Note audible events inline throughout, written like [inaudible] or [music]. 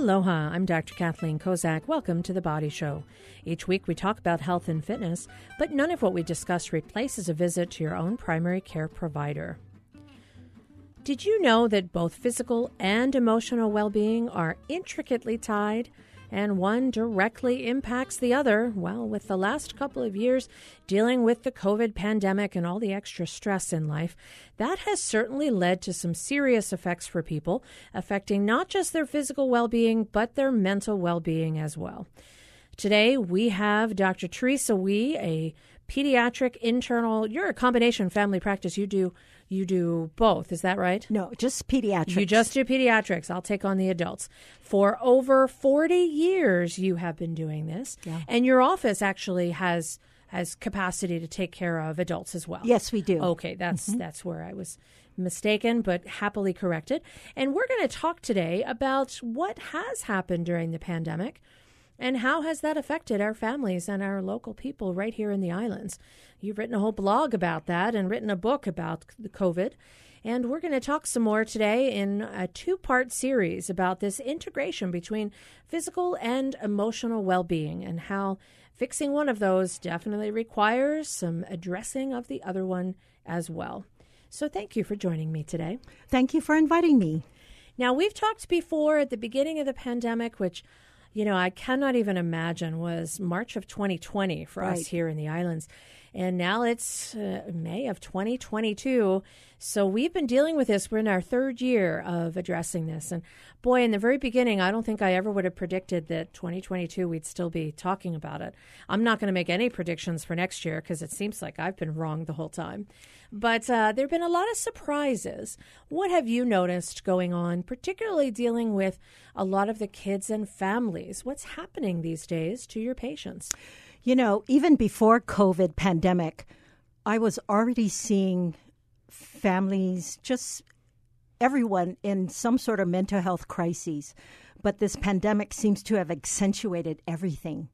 Aloha, I'm Dr. Kathleen Kozak. Welcome to The Body Show. Each week we talk about health and fitness, but none of what we discuss replaces a visit to your own primary care provider. Did you know that both physical and emotional well being are intricately tied? And one directly impacts the other. Well, with the last couple of years dealing with the COVID pandemic and all the extra stress in life, that has certainly led to some serious effects for people, affecting not just their physical well being, but their mental well being as well. Today, we have Dr. Theresa Wee, a pediatric internal, you're a combination family practice. You do you do both, is that right? No, just pediatrics. You just do pediatrics. I'll take on the adults. For over 40 years, you have been doing this. Yeah. And your office actually has has capacity to take care of adults as well. Yes, we do. Okay, that's mm-hmm. that's where I was mistaken, but happily corrected. And we're going to talk today about what has happened during the pandemic and how has that affected our families and our local people right here in the islands? You've written a whole blog about that and written a book about the COVID. And we're going to talk some more today in a two part series about this integration between physical and emotional well being and how fixing one of those definitely requires some addressing of the other one as well. So, thank you for joining me today. Thank you for inviting me. Now, we've talked before at the beginning of the pandemic, which you know, I cannot even imagine was March of 2020 for right. us here in the islands. And now it's uh, May of 2022. So we've been dealing with this. We're in our third year of addressing this. And boy, in the very beginning, I don't think I ever would have predicted that 2022 we'd still be talking about it. I'm not going to make any predictions for next year because it seems like I've been wrong the whole time. But uh, there have been a lot of surprises. What have you noticed going on, particularly dealing with a lot of the kids and families? What's happening these days to your patients? You know, even before COVID pandemic, I was already seeing families, just everyone in some sort of mental health crises. But this pandemic seems to have accentuated everything.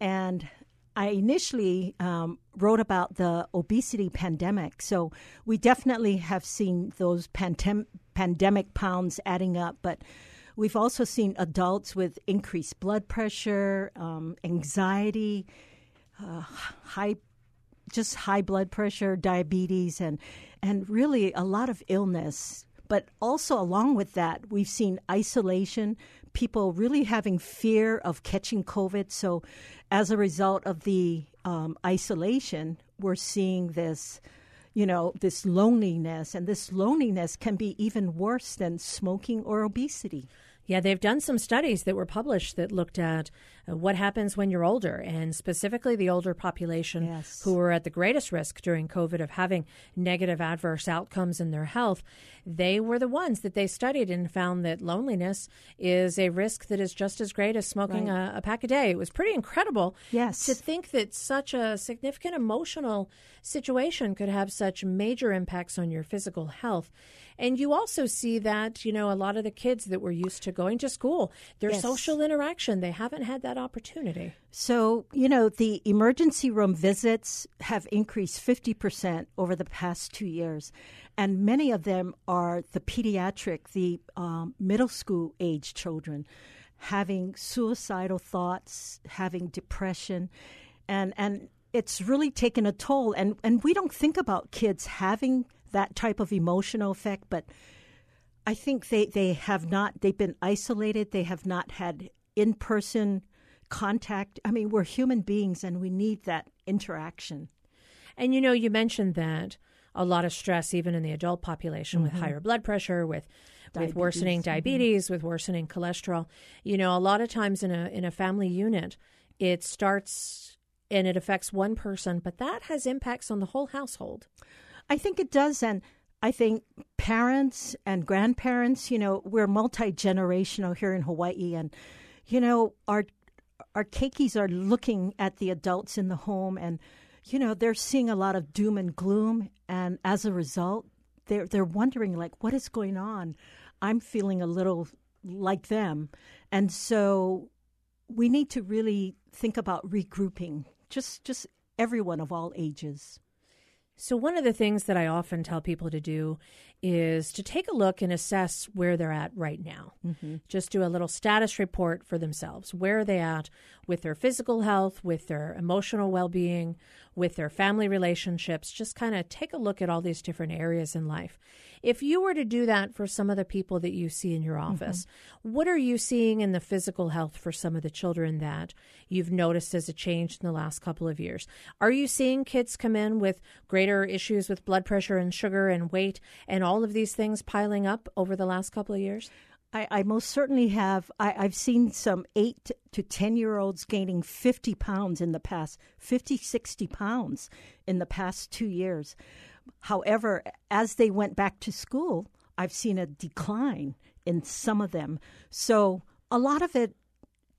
And I initially um, wrote about the obesity pandemic. So we definitely have seen those pandem- pandemic pounds adding up, but we've also seen adults with increased blood pressure, um, anxiety, uh, high, just high blood pressure, diabetes, and and really a lot of illness. But also along with that, we've seen isolation, people really having fear of catching COVID. So as a result of the um, isolation, we're seeing this, you know, this loneliness, and this loneliness can be even worse than smoking or obesity. Yeah, they've done some studies that were published that looked at what happens when you're older, and specifically the older population yes. who were at the greatest risk during COVID of having negative adverse outcomes in their health. They were the ones that they studied and found that loneliness is a risk that is just as great as smoking right. a, a, pack a day. It was pretty incredible yes. to think that such a significant emotional situation could have such major impacts on your physical health. And you also see that, you know, a lot of the kids that were used to going to school, their yes. social interaction, they haven't had that opportunity. So, you know, the emergency room visits have increased 50% over the past two years. And many of them are the pediatric, the um, middle school age children having suicidal thoughts, having depression. And, and it's really taken a toll. And, and we don't think about kids having that type of emotional effect, but I think they, they have not, they've been isolated, they have not had in person contact. I mean, we're human beings and we need that interaction. And you know, you mentioned that a lot of stress, even in the adult population, mm-hmm. with higher blood pressure, with diabetes. with worsening mm-hmm. diabetes, mm-hmm. with worsening cholesterol. You know, a lot of times in a in a family unit, it starts and it affects one person, but that has impacts on the whole household. I think it does. And I think parents and grandparents, you know, we're multi generational here in Hawaii. And, you know, our, our keikis are looking at the adults in the home and, you know, they're seeing a lot of doom and gloom. And as a result, they're, they're wondering, like, what is going on? I'm feeling a little like them. And so we need to really think about regrouping, just, just everyone of all ages. So, one of the things that I often tell people to do is to take a look and assess where they're at right now. Mm-hmm. Just do a little status report for themselves. Where are they at with their physical health, with their emotional well being, with their family relationships? Just kind of take a look at all these different areas in life. If you were to do that for some of the people that you see in your mm-hmm. office, mm-hmm. what are you seeing in the physical health for some of the children that you've noticed as a change in the last couple of years? Are you seeing kids come in with greater issues with blood pressure and sugar and weight and all of these things piling up over the last couple of years? I, I, most certainly have. I, have seen some eight to 10 year olds gaining 50 pounds in the past, 50, 60 pounds in the past two years. However, as they went back to school, I've seen a decline in some of them. So a lot of it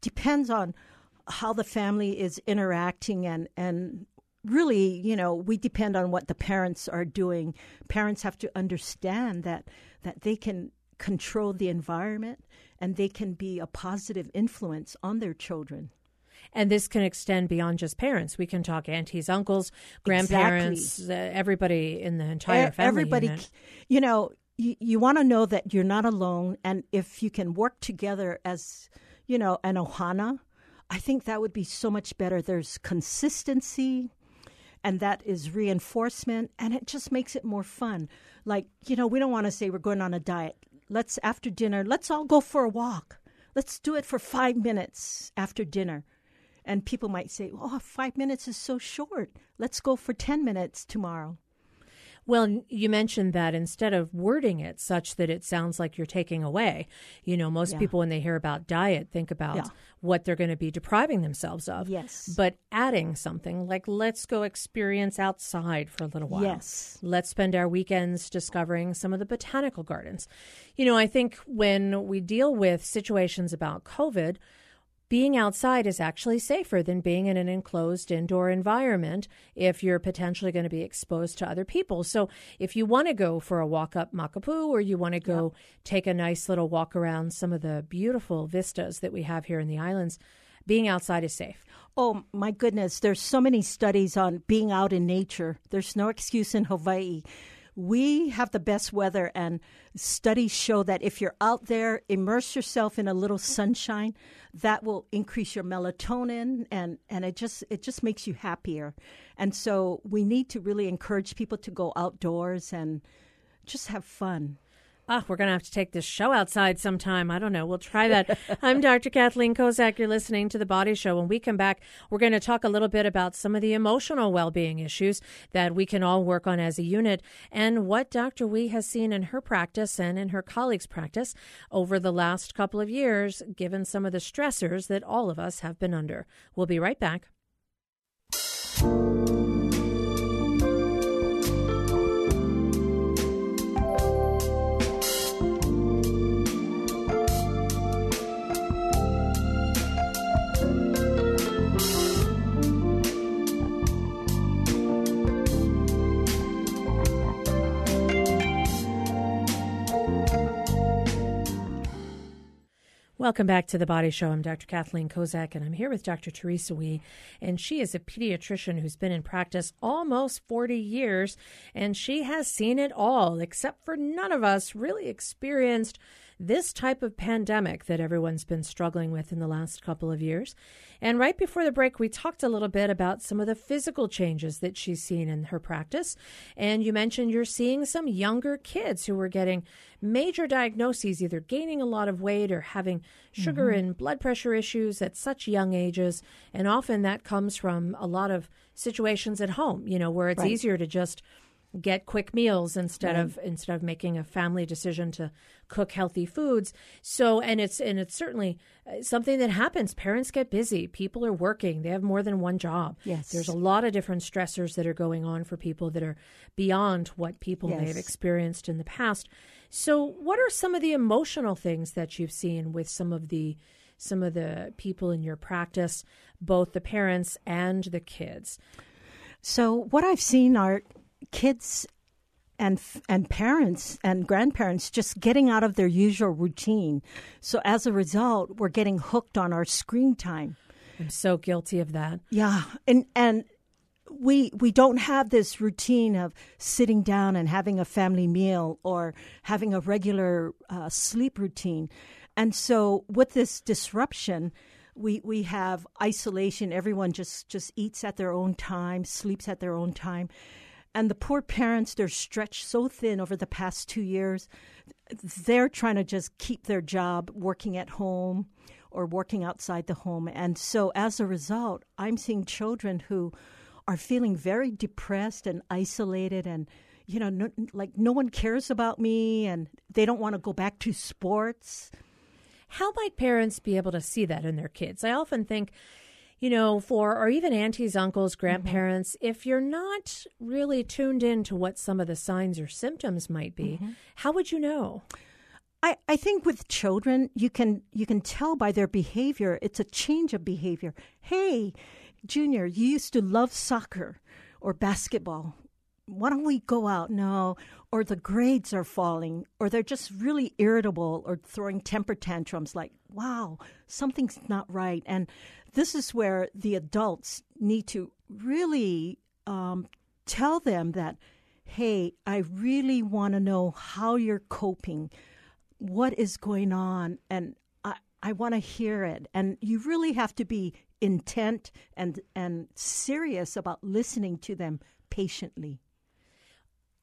depends on how the family is interacting and, and really, you know, we depend on what the parents are doing. Parents have to understand that that they can control the environment and they can be a positive influence on their children. And this can extend beyond just parents. We can talk aunties, uncles, grandparents, exactly. uh, everybody in the entire family. Everybody, unit. you know, you, you want to know that you're not alone. And if you can work together as, you know, an ohana, I think that would be so much better. There's consistency, and that is reinforcement, and it just makes it more fun. Like, you know, we don't want to say we're going on a diet. Let's, after dinner, let's all go for a walk. Let's do it for five minutes after dinner. And people might say, oh, five minutes is so short. Let's go for 10 minutes tomorrow. Well, you mentioned that instead of wording it such that it sounds like you're taking away, you know, most yeah. people when they hear about diet think about yeah. what they're going to be depriving themselves of. Yes. But adding something like let's go experience outside for a little while. Yes. Let's spend our weekends discovering some of the botanical gardens. You know, I think when we deal with situations about COVID, being outside is actually safer than being in an enclosed indoor environment if you're potentially going to be exposed to other people. So, if you want to go for a walk up Makapuu or you want to go take a nice little walk around some of the beautiful vistas that we have here in the islands, being outside is safe. Oh my goodness, there's so many studies on being out in nature. There's no excuse in Hawaii we have the best weather, and studies show that if you're out there, immerse yourself in a little sunshine, that will increase your melatonin, and, and it just it just makes you happier. And so we need to really encourage people to go outdoors and just have fun oh, we're going to have to take this show outside sometime. I don't know. We'll try that. [laughs] I'm Dr. Kathleen Kozak. You're listening to The Body Show. When we come back, we're going to talk a little bit about some of the emotional well being issues that we can all work on as a unit and what Dr. Wee has seen in her practice and in her colleagues' practice over the last couple of years, given some of the stressors that all of us have been under. We'll be right back. Welcome back to the Body Show. I'm Dr. Kathleen Kozak, and I'm here with Dr. Theresa Wee. And she is a pediatrician who's been in practice almost 40 years, and she has seen it all, except for none of us really experienced this type of pandemic that everyone's been struggling with in the last couple of years. And right before the break, we talked a little bit about some of the physical changes that she's seen in her practice. And you mentioned you're seeing some younger kids who are getting major diagnoses, either gaining a lot of weight or having sugar mm-hmm. and blood pressure issues at such young ages. And often that comes from a lot of situations at home, you know, where it's right. easier to just get quick meals instead right. of instead of making a family decision to cook healthy foods. So and it's and it's certainly uh, something that happens. Parents get busy. People are working. They have more than one job. Yes. There's a lot of different stressors that are going on for people that are beyond what people yes. may have experienced in the past. So what are some of the emotional things that you've seen with some of the some of the people in your practice both the parents and the kids? So what I've seen are kids and and parents and grandparents just getting out of their usual routine. So as a result, we're getting hooked on our screen time. I'm so guilty of that. Yeah, and and we we don't have this routine of sitting down and having a family meal or having a regular uh, sleep routine, and so with this disruption, we we have isolation. Everyone just just eats at their own time, sleeps at their own time, and the poor parents they're stretched so thin over the past two years. They're trying to just keep their job, working at home or working outside the home, and so as a result, I'm seeing children who are feeling very depressed and isolated and you know no, like no one cares about me and they don't want to go back to sports. How might parents be able to see that in their kids? I often think you know for or even aunties uncles mm-hmm. grandparents mm-hmm. if you're not really tuned in to what some of the signs or symptoms might be mm-hmm. how would you know I, I think with children you can you can tell by their behavior it's a change of behavior hey Junior, you used to love soccer or basketball. Why don't we go out? No. Or the grades are falling, or they're just really irritable or throwing temper tantrums like, wow, something's not right. And this is where the adults need to really um, tell them that, hey, I really want to know how you're coping, what is going on, and I, I want to hear it. And you really have to be intent and and serious about listening to them patiently.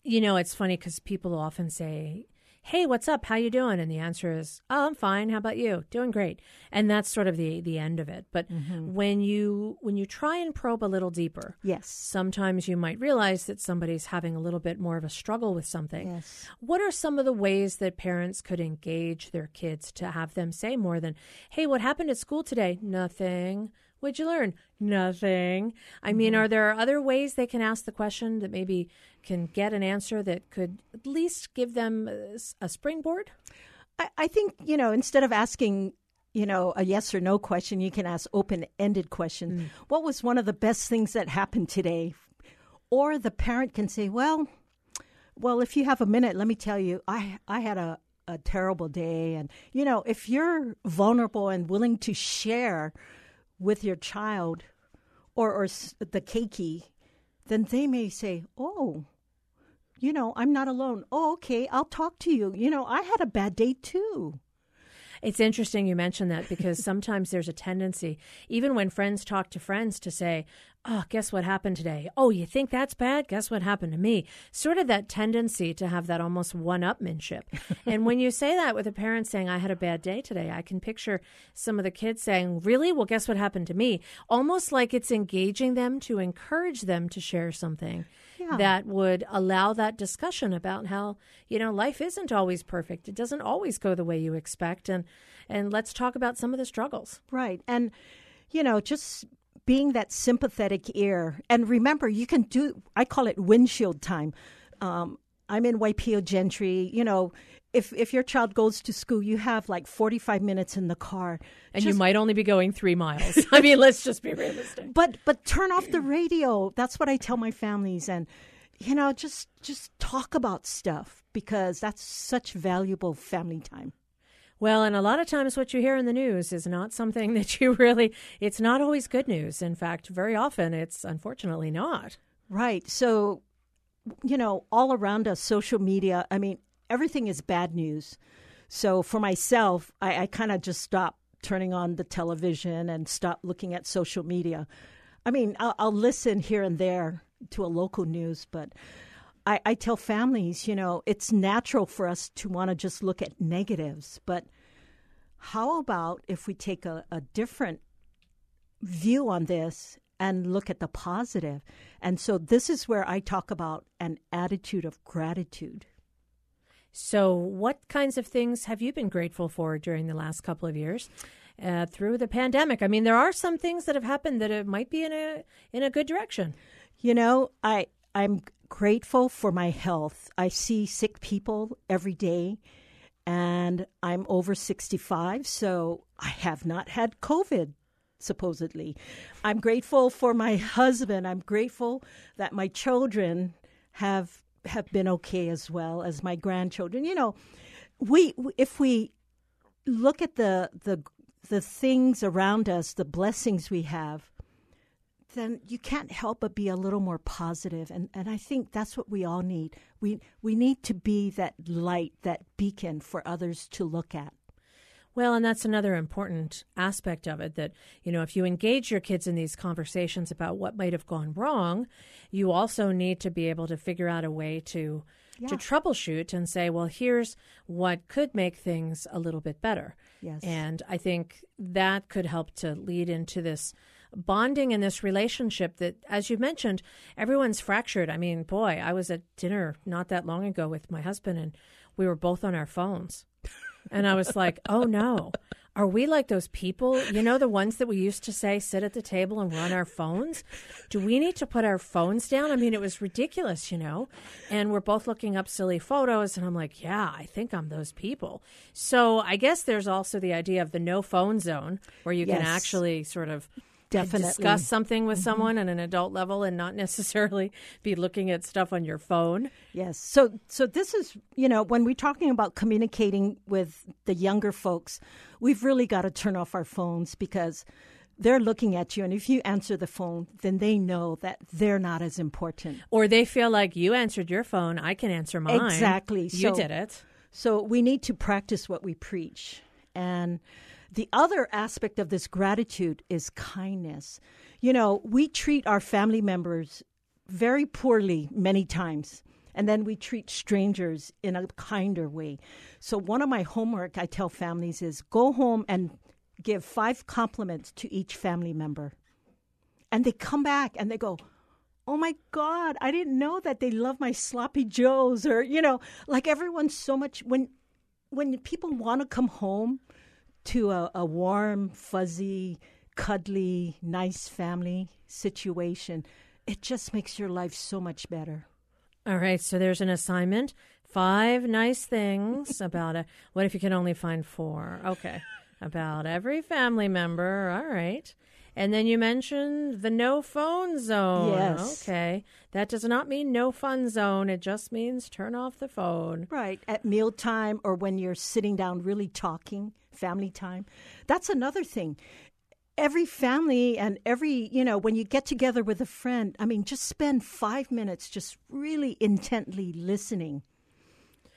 You know, it's funny because people often say, "Hey, what's up? How you doing?" And the answer is, "Oh, I'm fine. How about you? Doing great." And that's sort of the the end of it. But mm-hmm. when you when you try and probe a little deeper, yes, sometimes you might realize that somebody's having a little bit more of a struggle with something. Yes. What are some of the ways that parents could engage their kids to have them say more than, "Hey, what happened at school today?" Nothing. What'd you learn? Nothing. I mean, mm-hmm. are there other ways they can ask the question that maybe can get an answer that could at least give them a, springboard? I, I think, you know, instead of asking you know, a yes or no question, you can ask open ended questions. Mm. What was one of the best things that happened today? Or the parent can say, well, well, if you have a minute, let me tell you, I, I had a, a terrible day. And, you know, if you're vulnerable and willing to share with your child or, or the keiki, then they may say, oh, you know, I'm not alone. Oh, okay, I'll talk to you. You know, I had a bad day too. It's interesting you mention that because sometimes there's a tendency, even when friends talk to friends, to say, Oh, guess what happened today? Oh, you think that's bad? Guess what happened to me? Sort of that tendency to have that almost one upmanship. [laughs] and when you say that with a parent saying, I had a bad day today, I can picture some of the kids saying, Really? Well, guess what happened to me? Almost like it's engaging them to encourage them to share something yeah. that would allow that discussion about how, you know, life isn't always perfect. It doesn't always go the way you expect. And, and let's talk about some of the struggles. Right. And, you know, just being that sympathetic ear. And remember, you can do, I call it windshield time. Um, I'm in Waipio Gentry. You know, if if your child goes to school, you have like 45 minutes in the car, and just, you might only be going three miles. [laughs] I mean, let's just be realistic. But but turn off the radio. That's what I tell my families, and you know, just just talk about stuff because that's such valuable family time. Well, and a lot of times what you hear in the news is not something [laughs] that you really, it's not always good news. In fact, very often it's unfortunately not. Right. So, you know, all around us, social media, I mean, everything is bad news. So for myself, I, I kind of just stopped turning on the television and stop looking at social media. I mean, I'll, I'll listen here and there to a local news, but I, I tell families, you know, it's natural for us to want to just look at negatives, but how about if we take a, a different view on this and look at the positive? And so this is where I talk about an attitude of gratitude. So, what kinds of things have you been grateful for during the last couple of years? Uh, through the pandemic, I mean, there are some things that have happened that it might be in a in a good direction. You know, I I'm grateful for my health. I see sick people every day, and I'm over 65, so I have not had COVID, supposedly. I'm grateful for my husband. I'm grateful that my children have have been okay as well as my grandchildren. You know, we if we look at the the the things around us, the blessings we have, then you can't help but be a little more positive and and I think that's what we all need. We we need to be that light, that beacon for others to look at. Well, and that's another important aspect of it that, you know, if you engage your kids in these conversations about what might have gone wrong, you also need to be able to figure out a way to yeah. to troubleshoot and say, well, here's what could make things a little bit better. Yes. And I think that could help to lead into this bonding in this relationship that, as you mentioned, everyone's fractured. I mean, boy, I was at dinner not that long ago with my husband and we were both on our phones. And I was like, oh no. Are we like those people, you know, the ones that we used to say sit at the table and run our phones? Do we need to put our phones down? I mean, it was ridiculous, you know? And we're both looking up silly photos, and I'm like, yeah, I think I'm those people. So I guess there's also the idea of the no phone zone where you yes. can actually sort of Definitely. discuss something with mm-hmm. someone on an adult level and not [laughs] necessarily be looking at stuff on your phone. Yes. So so this is, you know, when we're talking about communicating with the younger folks, we've really got to turn off our phones because they're looking at you and if you answer the phone then they know that they're not as important or they feel like you answered your phone i can answer mine exactly you so, did it so we need to practice what we preach and the other aspect of this gratitude is kindness. You know, we treat our family members very poorly many times, and then we treat strangers in a kinder way. So, one of my homework I tell families is go home and give five compliments to each family member. And they come back and they go, Oh my God, I didn't know that they love my sloppy joes or, you know, like everyone's so much when when people want to come home to a, a warm, fuzzy, cuddly, nice family situation, it just makes your life so much better. All right, so there's an assignment. Five nice things [laughs] about it. What if you can only find four? Okay. About every family member. All right. And then you mentioned the no phone zone. Yes. Okay. That does not mean no fun zone. It just means turn off the phone. Right. At mealtime or when you're sitting down really talking, family time. That's another thing. Every family and every, you know, when you get together with a friend, I mean, just spend five minutes just really intently listening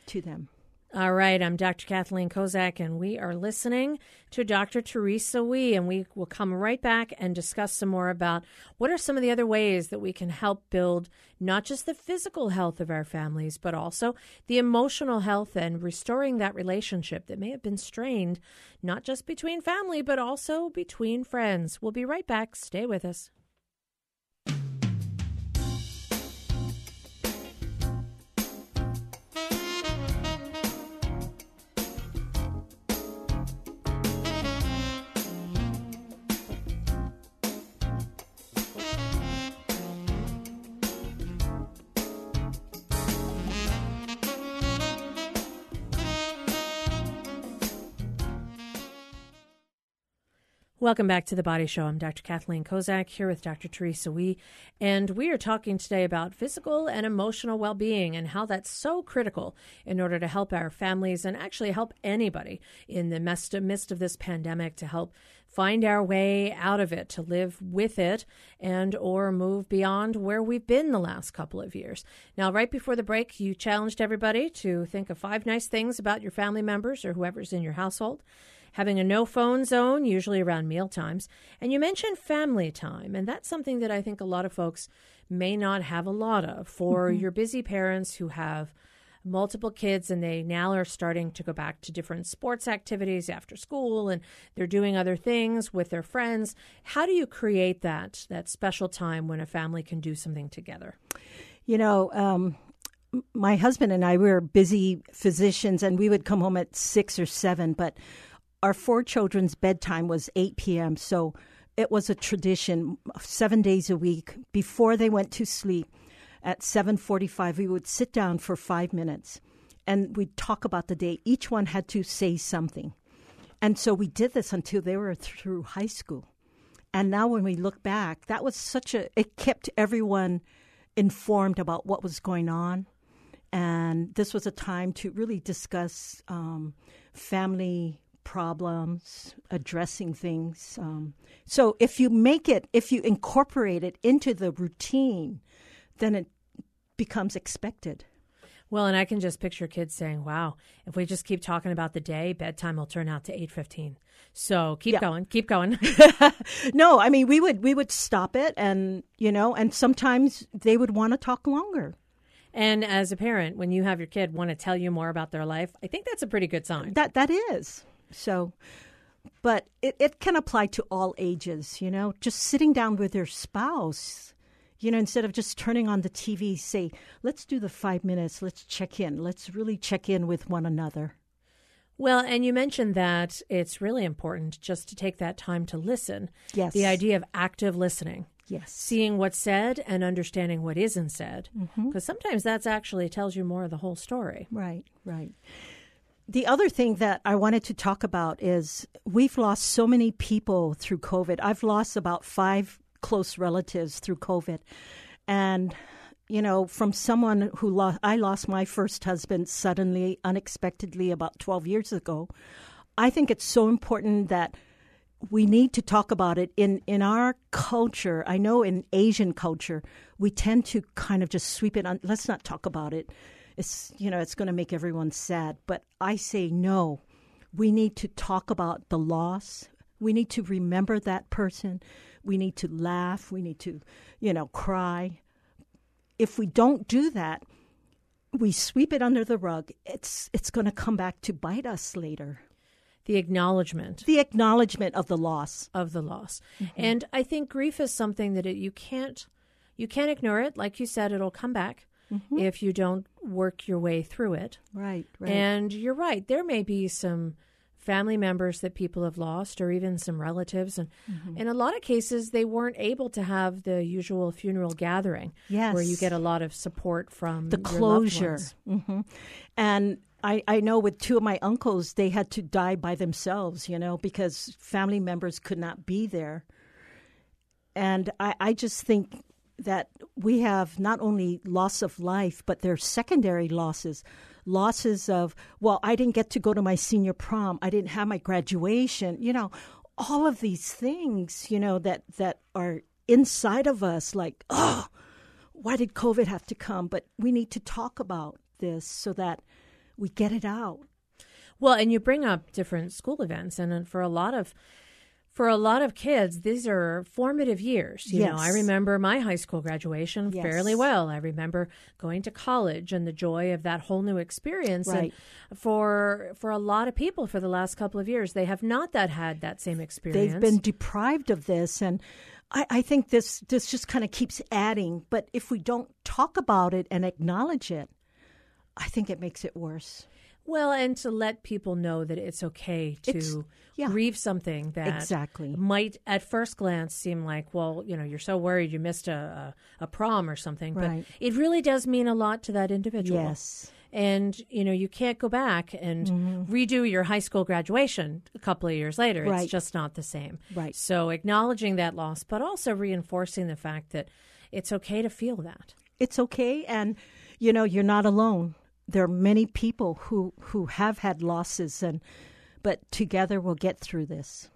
to them. All right, I'm Dr. Kathleen Kozak, and we are listening to Dr. Theresa Wee, and we will come right back and discuss some more about what are some of the other ways that we can help build not just the physical health of our families, but also the emotional health and restoring that relationship that may have been strained, not just between family, but also between friends. We'll be right back. Stay with us. Welcome back to the Body Show. I'm Dr. Kathleen Kozak here with Dr. Theresa Wee, and we are talking today about physical and emotional well being and how that's so critical in order to help our families and actually help anybody in the midst of this pandemic to help find our way out of it, to live with it, and or move beyond where we've been the last couple of years. Now, right before the break, you challenged everybody to think of five nice things about your family members or whoever's in your household having a no phone zone, usually around meal times. And you mentioned family time, and that's something that I think a lot of folks may not have a lot of. For mm-hmm. your busy parents who have multiple kids and they now are starting to go back to different sports activities after school and they're doing other things with their friends how do you create that that special time when a family can do something together you know um, my husband and I we were busy physicians and we would come home at six or seven, but our four children's bedtime was 8 p.m. So it was a tradition seven days a week. Before they went to sleep at 7.45 we would sit down for five minutes and we'd talk about the day. Each one had to say something. And so we did this until they were through high school. And now when we look back that was such a it kept everyone informed about what was going on. And this was a time to really discuss um, family problems, addressing things. Um, so if you make it, if you incorporate it into the routine, then it becomes expected. Well, and I can just picture kids saying, "Wow, if we just keep talking about the day, bedtime will turn out to 8:15." So, keep Yeah. going, keep going. [laughs] [laughs] no, I mean we would we would stop it, and you know, and sometimes they would want to talk longer. and as a parent, when you have your kid want to tell you more about their life, I think that's a pretty good sign. That that is so, but it, it can apply to all ages. You know, just sitting down with your spouse. You know, instead of just turning on the TV, say, "Let's do the five minutes. Let's check in. Let's really check in with one another." Well, and you mentioned that it's really important just to take that time to listen. Yes. The idea of active listening, Yes. seeing what's said and understanding what isn't said. Mm-hmm. Because sometimes that's actually tells you more of the whole story. Right, right. The other thing that I wanted to talk about is we've lost so many people through COVID. I've lost about five close relatives through COVID. And, you know, from someone who lost, I lost my first husband suddenly, unexpectedly, about 12 years ago. I think it's so important that we need to talk about it in in our culture. I know in Asian culture, we tend to kind of just sweep it on. Let's not talk about it. It's you know it's going to make everyone sad. But I say no. We need to talk about the loss. We need to remember that person. We need to laugh. We need to, you know, cry. If we don't do that, we sweep it under the rug. It's it's going to come back to bite us later. The acknowledgement The acknowledgement of the loss. of the loss. Mm-hmm. And I think grief is something that it, you can't you can't ignore it. Like you said, it'll come back if you don't work your way through it. Right, right. And you're right. There may be some family members that people have lost or even some relatives and Mm-hmm. in a lot of cases they weren't able to have the usual funeral gathering where you get a lot of support from the closure. ones. hmm And I, I know with two of my uncles, they had to die by themselves, you know, because family members could not be there. And I, I just think that we have not only loss of life, but there's secondary losses. Losses of, well, I didn't get to go to my senior prom. I didn't have my graduation. You know, all of these things, you know, that, that are inside of us, like, oh, why did COVID have to come? But we need to talk about this so that we get it out. Well, and you bring up different school events, and uh, for a lot of for a lot of kids, these are formative years. You know, I remember my high school graduation Yes. fairly well. I remember going to college and the joy of that whole new experience. Right. And for for a lot of people, for the last couple of years, they have not that had that same experience. They've been deprived of this, and I, I think this this just kind of keeps adding. But if we don't talk about it and acknowledge it, I think it makes it worse. Well, and to let people know that it's okay to It's- yeah. grieve something that Exactly. might at first glance seem like, well, you know, you're so worried you missed a, a, a prom or something. Right. But it really does mean a lot to that individual. Yes. And, you know, you can't go back and redo your high school graduation a couple of years later. Mm-hmm. Right. It's just not the same. Right. So acknowledging that loss, but also reinforcing the fact that it's okay to feel that. It's okay, and you know you're not alone. There are many people who who have had losses, and but together we'll get through this.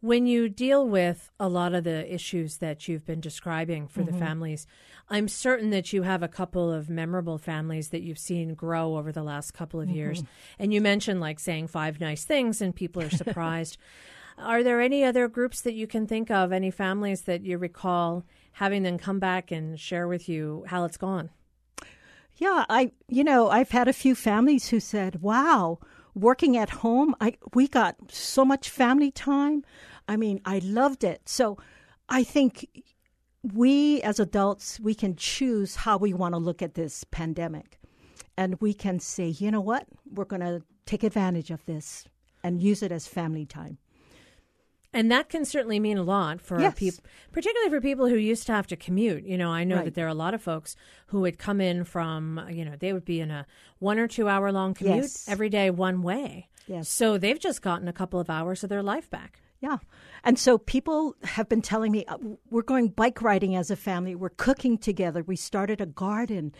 When you deal with a lot of the issues that you've been describing for the mm-hmm. families, I'm certain that you have a couple of memorable families that you've seen grow over the last couple of years. Mm-hmm. And you mentioned like saying five nice things and people are [laughs] surprised. are there any other groups that you can think of, any families that you recall having them come back and share with you how it's gone? Yeah, I you know, I've had a few families who said, "Wow, working at home, I we got so much family time. I mean, I loved it." So, I think we as adults, we can choose how we want to look at this pandemic. And we can say, "You know what? We're going to take advantage of this and use it as family time." And that can certainly mean a lot for Yes. people, particularly for people who used to have to commute. You know, I know Right. that there are a lot of folks who would come in from, you know, they would be in a one or two hour long commute Yes. every day, one way. Yes. So they've just gotten a couple of hours of their life back. Yeah. And so people have been telling me uh, we're going bike riding as a family. We're cooking together. We started a garden.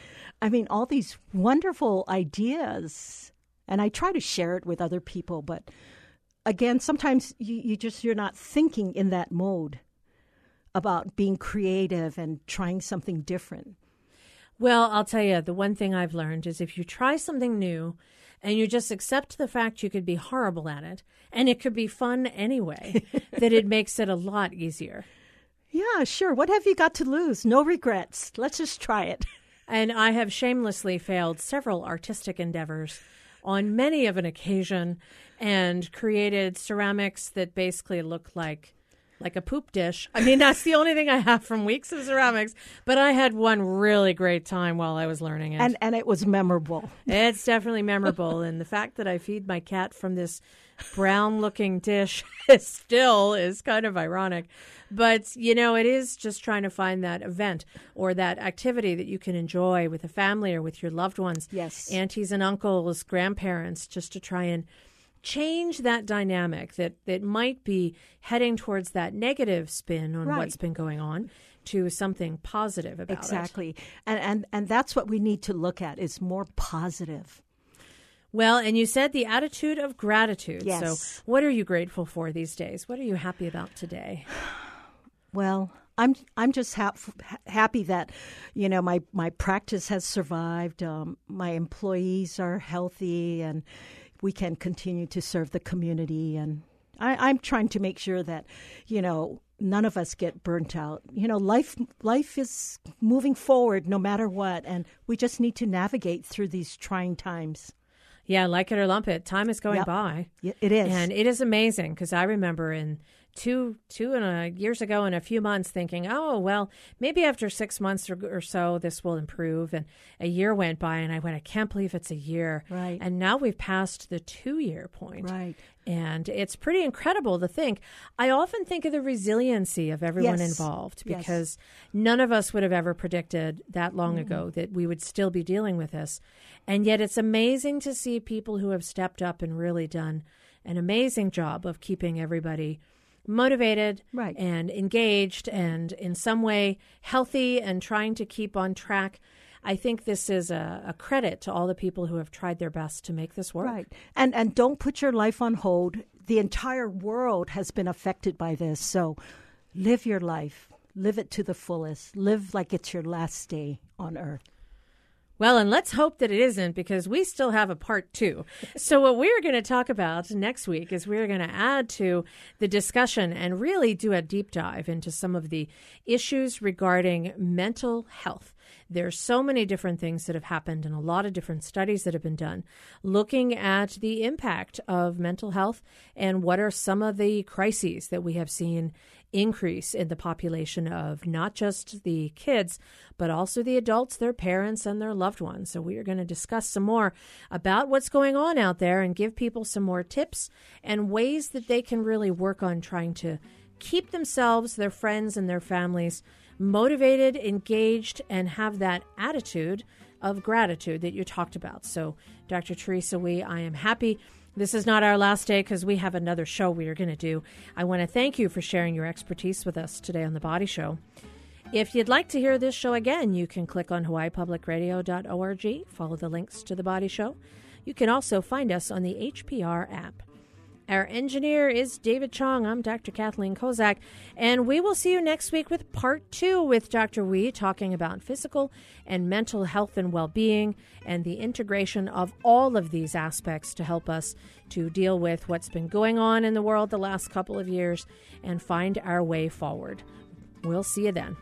I mean, all these wonderful ideas. and I try to share it with other people. But again, sometimes you, you just you're not thinking in that mode about being creative and trying something different. Well, I'll tell you, the one thing I've learned is if you try something new and you just accept the fact you could be horrible at it and it could be fun anyway, [laughs] that it makes it a lot easier. Yeah, sure. What have you got to lose? No regrets. Let's just try it. [laughs] And I have shamelessly failed several artistic endeavors on many of an occasion and created ceramics that basically look like like a poop dish. I mean, that's the only thing I have from weeks of ceramics, but I had one really great time while I was learning it. And and it was memorable. It's definitely memorable and the fact that I feed my cat from this brown looking dish [laughs] still is kind of ironic. But, you know, it is just trying to find that event or that activity that you can enjoy with a family or with your loved ones. Yes. Aunties and uncles, grandparents, just to try and change that dynamic that, that might be heading towards that negative spin on Right. what's been going on to something positive about it. Exactly. And and and that's what we need to look at is more positive. Well, and you said the attitude of gratitude. Yes. So, what are you grateful for these days? What are you happy about today? [sighs] Well, I'm I'm just hap- happy that you know my my practice has survived. Um, my employees are healthy, and we can continue to serve the community. And I, I'm trying to make sure that you know none of us get burnt out. You know, life life is moving forward no matter what, and we just need to navigate through these trying times. Yeah, like it or lump it, time is going Yep. by. It is, And it is amazing because I remember in two two and a years ago in a few months thinking, oh well, maybe after six months or, or so this will improve. And a year went by, and I went, I can't believe it's a year. Right. And now we've passed the two year point. right. And it's pretty incredible to think. I often think of the resiliency of everyone Yes. involved Yes. because none of us would have ever predicted that long ago that we would still be dealing with this. And yet it's amazing to see people who have stepped up and really done an amazing job of keeping everybody motivated Right. and engaged and in some way healthy and trying to keep on track. I think this is a, a credit to all the people who have tried their best to make this work. Right. And and don't put your life on hold. The entire world has been affected by this. So live your life. Live it to the fullest. Live like it's your last day on earth. Well, and let's hope that it isn't because we still have a part two. So, what we're going to talk about next week is we're going to add to the discussion and really do a deep dive into some of the issues regarding mental health. There's so many different things that have happened and a lot of different studies that have been done looking at the impact of mental health and what are some of the crises that we have seen increase in the population of not just the kids, but also the adults, their parents, and their loved ones. So, we are going to discuss some more about what's going on out there and give people some more tips and ways that they can really work on trying to keep themselves, their friends, and their families motivated, engaged, and have that attitude of gratitude that you talked about. So, Dr. Theresa Wee, I am happy. This is not our last day because we have another show we are going to do. I want to thank you for sharing your expertise with us today on The Body Show. If you'd like to hear this show again, you can click on hawaiipublicradio.org, follow the links to The Body Show. You can also find us on the HPR app. Our engineer is David Chong. I'm Dr. Kathleen Kozak. And we will see you next week with part two with Dr. Wee talking about physical and mental health and well being and the integration of all of these aspects to help us to deal with what's been going on in the world the last couple of years and find our way forward. We'll see you then.